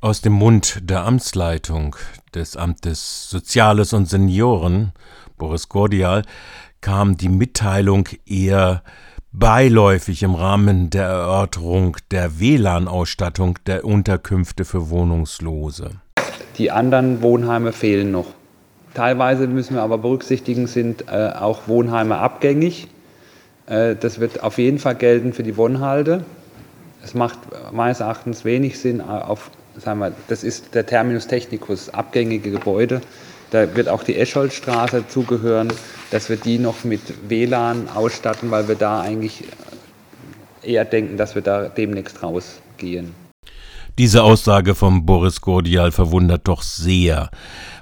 Aus dem Mund der Amtsleitung des Amtes Soziales und Senioren, Boris Gordial, kam die Mitteilung eher beiläufig im Rahmen der Erörterung der WLAN-Ausstattung der Unterkünfte für Wohnungslose. Die anderen Wohnheime fehlen noch. Teilweise müssen wir aber berücksichtigen, sind äh, auch Wohnheime abgängig. Äh, das wird auf jeden Fall gelten für die Wohnhalde. Es macht meines Erachtens wenig Sinn, auf sagen wir, das ist der Terminus technicus, abgängige Gebäude. Da wird auch die Escholzstraße zugehören, dass wir die noch mit WLAN ausstatten, weil wir da eigentlich eher denken, dass wir da demnächst rausgehen. Diese Aussage von Boris Gordial verwundert doch sehr.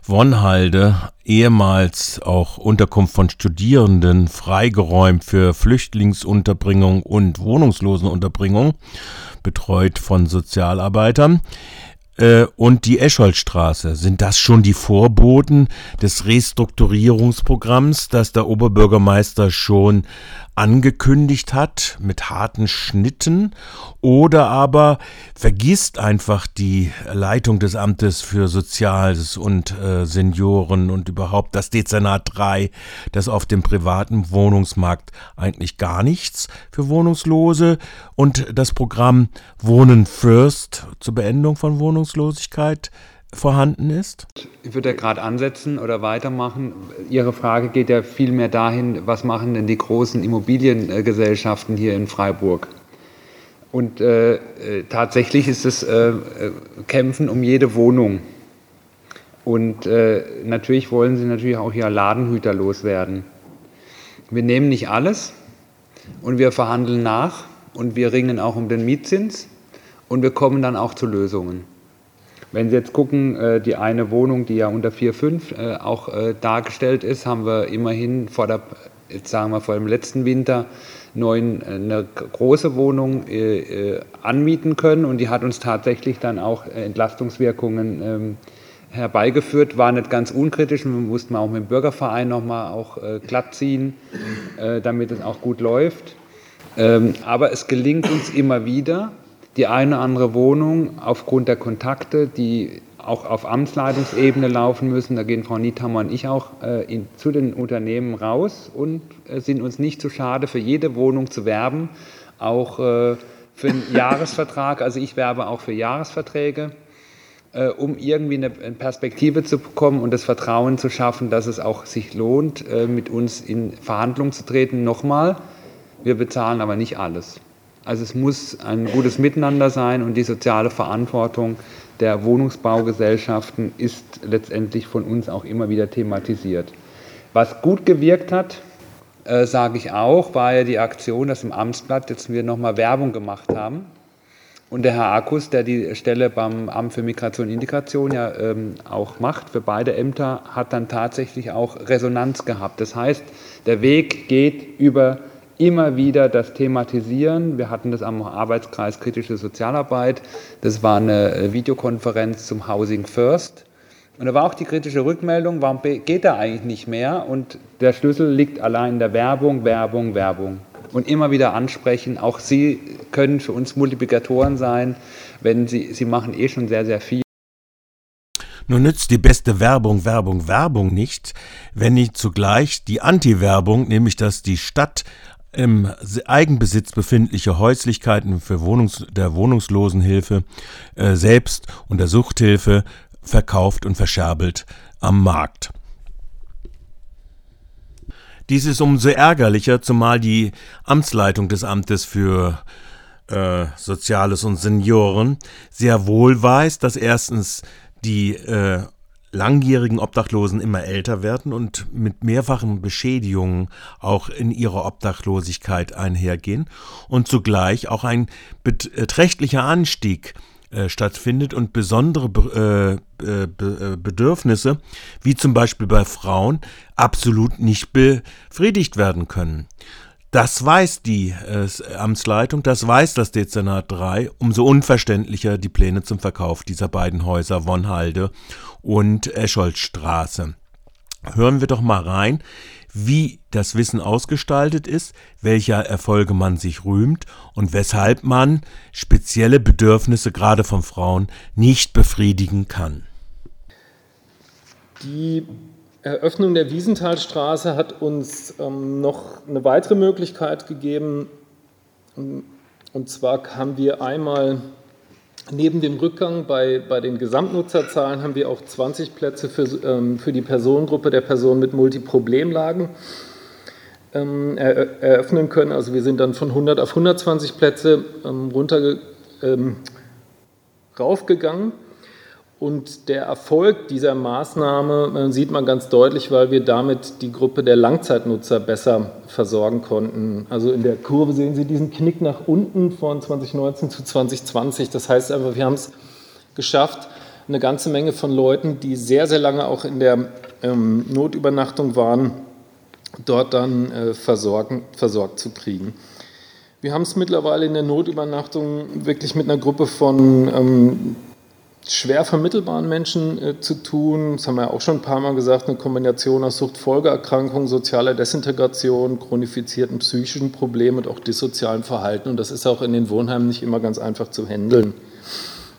Wonhalde, ehemals auch Unterkunft von Studierenden, freigeräumt für Flüchtlingsunterbringung und Wohnungslosenunterbringung, betreut von Sozialarbeitern, und die Escholzstraße. Sind das schon die Vorboten des Restrukturierungsprogramms, das der Oberbürgermeister schon angekündigt hat mit harten Schnitten oder aber vergisst einfach die Leitung des Amtes für Soziales und äh, Senioren und überhaupt das Dezernat 3, das auf dem privaten Wohnungsmarkt eigentlich gar nichts für Wohnungslose und das Programm Wohnen First zur Beendung von Wohnungslosigkeit vorhanden ist? Ich würde ja gerade ansetzen oder weitermachen. Ihre Frage geht ja vielmehr dahin, was machen denn die großen Immobiliengesellschaften hier in Freiburg? Und äh, äh tatsächlich ist es äh, äh, Kämpfen um jede Wohnung. Und äh, natürlich wollen sie natürlich auch ihre Ladenhüter loswerden. Wir nehmen nicht alles und wir verhandeln nach und wir ringen auch um den Mietzins und wir kommen dann auch zu Lösungen. Wenn Sie jetzt gucken, äh, die eine Wohnung, die ja unter 4,5 äh, auch äh, dargestellt ist, haben wir immerhin vor der, jetzt sagen wir vor dem letzten Winter, neuen, eine große Wohnung anmieten können und die hat uns tatsächlich dann auch Entlastungswirkungen ähm, herbeigeführt, war nicht ganz unkritisch. Wir mussten auch mit dem Bürgerverein nochmal auch glatt ziehen, damit es auch gut läuft. Ähm, aber es gelingt uns immer wieder, die eine oder andere Wohnung aufgrund der Kontakte, die auch auf Amtsleitungsebene laufen müssen. Da gehen Frau Niethammer und ich auch äh, in, zu den Unternehmen raus und äh, sind uns nicht zu schade, für jede Wohnung zu werben, auch äh, für einen Jahresvertrag. Also ich werbe auch für Jahresverträge, äh, um irgendwie eine Perspektive zu bekommen und das Vertrauen zu schaffen, dass es auch sich lohnt, äh, mit uns in Verhandlungen zu treten. Nochmal, wir bezahlen aber nicht alles. Also es muss ein gutes Miteinander sein und die soziale Verantwortung der Wohnungsbaugesellschaften ist letztendlich von uns auch immer wieder thematisiert. Was gut gewirkt hat, äh, sage ich auch, war ja die Aktion, dass im Amtsblatt jetzt wir nochmal Werbung gemacht haben. Und der Herr Akus, der die Stelle beim Amt für Migration und Integration ja ähm, auch macht, für beide Ämter, hat dann tatsächlich auch Resonanz gehabt. Das heißt, der Weg geht über immer wieder das thematisieren. Wir hatten das am Arbeitskreis Kritische Sozialarbeit. Das war eine äh, Videokonferenz zum Housing First. Und da war auch die kritische Rückmeldung, warum geht da eigentlich nicht mehr? Und der Schlüssel liegt allein in der Werbung, Werbung, Werbung. Und immer wieder ansprechen. Auch Sie können für uns Multiplikatoren sein, wenn Sie, Sie machen eh schon sehr, sehr viel. Nur nützt die beste Werbung, Werbung, Werbung nicht, wenn nicht zugleich die Anti-Werbung, nämlich dass die Stadt im Eigenbesitz befindliche Häuslichkeiten für Wohnungs der Wohnungslosenhilfe äh, selbst und der Suchthilfe verkauft und verscherbelt am Markt. Dies ist umso ärgerlicher, zumal die Amtsleitung des Amtes für äh, Soziales und Senioren sehr wohl weiß, dass erstens die äh, langjährigen Obdachlosen immer älter werden und mit mehrfachen Beschädigungen auch in ihrer Obdachlosigkeit einhergehen und zugleich auch ein beträchtlicher Anstieg äh, stattfindet und besondere äh, äh, Bedürfnisse, wie zum Beispiel bei Frauen, absolut nicht befriedigt werden können. Das weiß die äh, Amtsleitung, das weiß das Dezernat 3, umso unverständlicher die Pläne zum Verkauf dieser beiden Häuser Wonhalde und Escholzstraße. Hören wir doch mal rein, wie das Wissen ausgestaltet ist, welcher Erfolge man sich rühmt und weshalb man spezielle Bedürfnisse gerade von Frauen nicht befriedigen kann. Die Eröffnung der Wiesenthalstraße hat uns ähm, noch eine weitere Möglichkeit gegeben. Und zwar haben wir einmal neben dem Rückgang bei, bei den Gesamtnutzerzahlen haben wir auch 20 Plätze für, ähm, für die Personengruppe der Personen mit Multiproblemlagen ähm, er, eröffnen können. Also wir sind dann von 100 auf 120 Plätze ähm, runter ähm, raufgegangen. Und der Erfolg dieser Maßnahme sieht man ganz deutlich, weil wir damit die Gruppe der Langzeitnutzer besser versorgen konnten. Also in der Kurve sehen Sie diesen Knick nach unten von 2019 zu 2020. Das heißt einfach, wir haben es geschafft, eine ganze Menge von Leuten, die sehr, sehr lange auch in der ähm, Notübernachtung waren, dort dann äh, versorgen, versorgt zu kriegen. Wir haben es mittlerweile in der Notübernachtung wirklich mit einer Gruppe von ähm, schwer vermittelbaren Menschen äh, zu tun. Das haben wir auch schon ein paar Mal gesagt, eine Kombination aus Suchtfolgeerkrankungen, sozialer Desintegration, chronifizierten psychischen Problemen und auch dissozialem Verhalten. Und das ist auch in den Wohnheimen nicht immer ganz einfach zu handeln.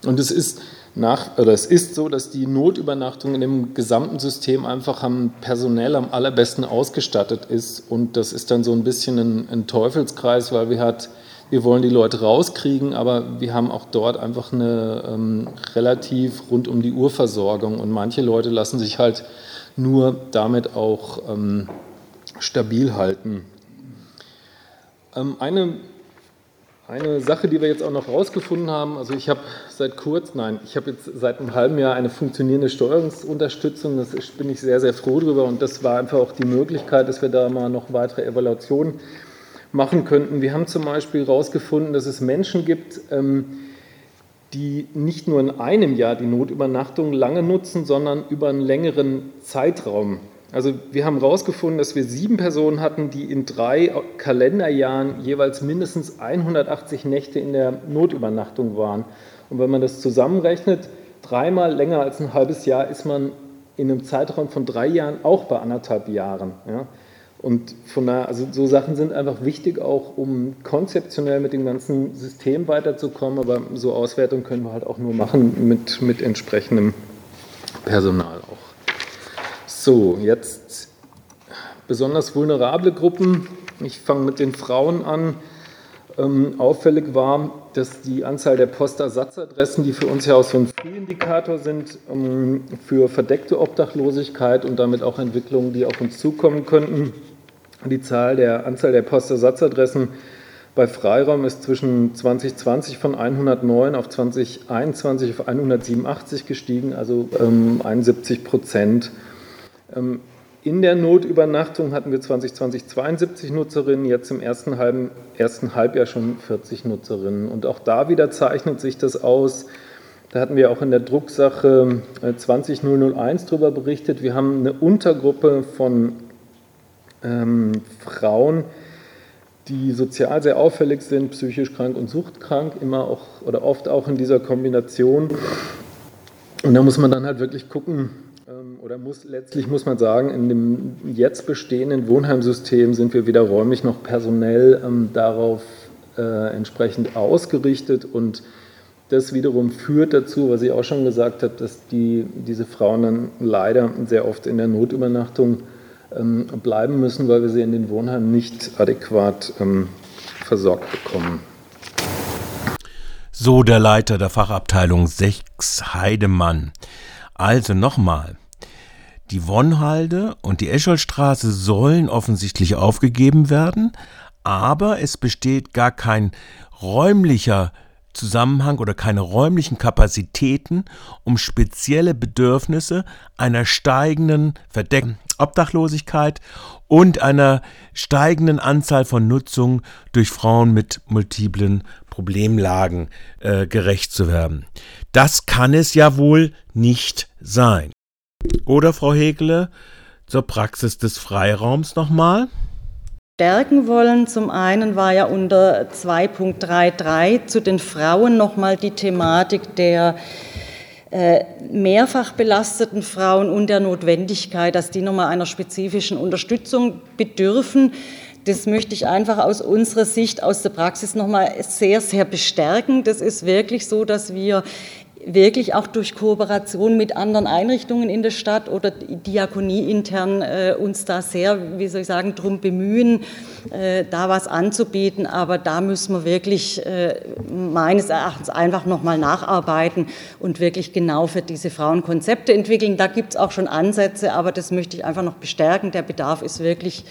Und es ist nach, oder es ist so, dass die Notübernachtung in dem gesamten System einfach am personell am allerbesten ausgestattet ist. Und das ist dann so ein bisschen ein, ein Teufelskreis, weil wir halt wir wollen die Leute rauskriegen, aber wir haben auch dort einfach eine ähm, relativ rund um die Uhr Versorgung. Und manche Leute lassen sich halt nur damit auch ähm, stabil halten. Ähm, eine, eine Sache, die wir jetzt auch noch rausgefunden haben, also ich habe seit kurz, nein, ich habe jetzt seit einem halben Jahr eine funktionierende Steuerungsunterstützung, da bin ich sehr, sehr froh drüber. Und das war einfach auch die Möglichkeit, dass wir da mal noch weitere Evaluationen machen könnten. Wir haben zum Beispiel herausgefunden, dass es Menschen gibt, ähm, die nicht nur in einem Jahr die Notübernachtung lange nutzen, sondern über einen längeren Zeitraum. Also wir haben herausgefunden, dass wir sieben Personen hatten, die in drei Kalenderjahren jeweils mindestens 180 Nächte in der Notübernachtung waren. Und wenn man das zusammenrechnet, dreimal länger als ein halbes Jahr ist man in einem Zeitraum von drei Jahren auch bei anderthalb Jahren. Ja. Und von daher, also so Sachen sind einfach wichtig, auch um konzeptionell mit dem ganzen System weiterzukommen. Aber so Auswertungen können wir halt auch nur machen mit, mit entsprechendem Personal auch. So, jetzt besonders vulnerable Gruppen. Ich fange mit den Frauen an. Ähm, auffällig war, dass die Anzahl der Postersatzadressen, die für uns ja auch so ein Frühindikator sind ähm, für verdeckte Obdachlosigkeit und damit auch Entwicklungen, die auf uns zukommen könnten, die Zahl der Anzahl der Postersatzadressen bei Freiraum ist zwischen 2020 von 109 auf 2021 auf 187 gestiegen, also ähm, 71 Prozent. In der Notübernachtung hatten wir 2020 72 Nutzerinnen, jetzt im ersten, halben, ersten Halbjahr schon 40 Nutzerinnen. Und auch da wieder zeichnet sich das aus. Da hatten wir auch in der Drucksache 20001 äh, darüber berichtet. Wir haben eine Untergruppe von ähm, Frauen, die sozial sehr auffällig sind, psychisch krank und suchtkrank, immer auch oder oft auch in dieser Kombination. Und da muss man dann halt wirklich gucken, oder muss, letztlich muss man sagen, in dem jetzt bestehenden Wohnheimsystem sind wir weder räumlich noch personell ähm, darauf äh, entsprechend ausgerichtet und das wiederum führt dazu, was ich auch schon gesagt habe, dass die, diese Frauen dann leider sehr oft in der Notübernachtung ähm, bleiben müssen, weil wir sie in den Wohnheimen nicht adäquat ähm, versorgt bekommen. So der Leiter der Fachabteilung 6 Heidemann. Also nochmal. Die Wonhalde und die Escholstraße sollen offensichtlich aufgegeben werden, aber es besteht gar kein räumlicher Zusammenhang oder keine räumlichen Kapazitäten, um spezielle Bedürfnisse einer steigenden verdeckten Obdachlosigkeit und einer steigenden Anzahl von Nutzungen durch Frauen mit multiplen Problemlagen äh, gerecht zu werden. Das kann es ja wohl nicht sein. Oder, Frau Hegele, zur Praxis des Freiraums nochmal? Stärken wollen. Zum einen war ja unter 2.33 zu den Frauen nochmal die Thematik der äh, mehrfach belasteten Frauen und der Notwendigkeit, dass die nochmal einer spezifischen Unterstützung bedürfen. Das möchte ich einfach aus unserer Sicht, aus der Praxis nochmal sehr, sehr bestärken. Das ist wirklich so, dass wir wirklich auch durch Kooperation mit anderen Einrichtungen in der Stadt oder Diakonie intern äh, uns da sehr, wie soll ich sagen, darum bemühen, äh, da was anzubieten. Aber da müssen wir wirklich äh, meines Erachtens einfach nochmal nacharbeiten und wirklich genau für diese Frauen Konzepte entwickeln. Da gibt es auch schon Ansätze, aber das möchte ich einfach noch bestärken. Der Bedarf ist wirklich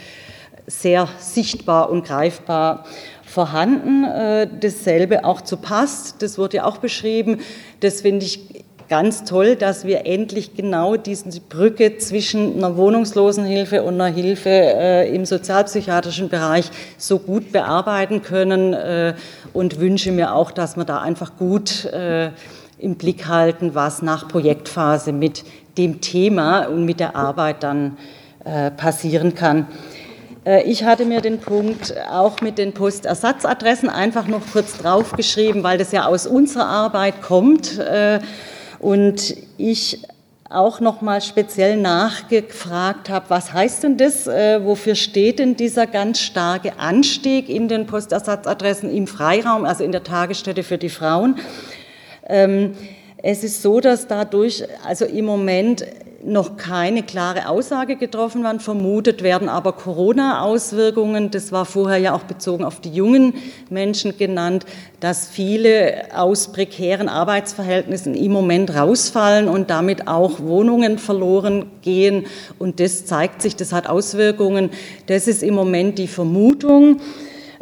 sehr sichtbar und greifbar vorhanden. Äh, dasselbe auch zu Past, das wurde ja auch beschrieben. Das finde ich ganz toll, dass wir endlich genau diese Brücke zwischen einer Wohnungslosenhilfe und einer Hilfe äh, im sozialpsychiatrischen Bereich so gut bearbeiten können äh, und wünsche mir auch, dass wir da einfach gut im Blick halten, was nach Projektphase mit dem Thema und mit der Arbeit dann passieren kann. Äh, ich hatte mir den Punkt auch mit den Postersatzadressen einfach noch kurz draufgeschrieben, weil das ja aus unserer Arbeit kommt äh, und ich auch noch mal speziell nachgefragt habe, was heißt denn das? Äh, wofür steht denn dieser ganz starke Anstieg in den Postersatzadressen im Freiraum, also in der Tagesstätte für die Frauen? Ähm, es ist so, dass dadurch, also im Moment noch keine klare Aussage getroffen werden. Vermutet werden aber Corona-Auswirkungen. Das war vorher ja auch bezogen auf die jungen Menschen genannt, dass viele aus prekären Arbeitsverhältnissen im Moment rausfallen und damit auch Wohnungen verloren gehen. Und das zeigt sich, das hat Auswirkungen. Das ist im Moment die Vermutung.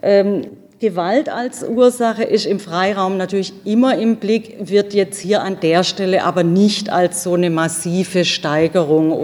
Ähm, Gewalt als Ursache ist im Freiraum natürlich immer im Blick, wird jetzt hier an der Stelle aber nicht als so eine massive Steigerung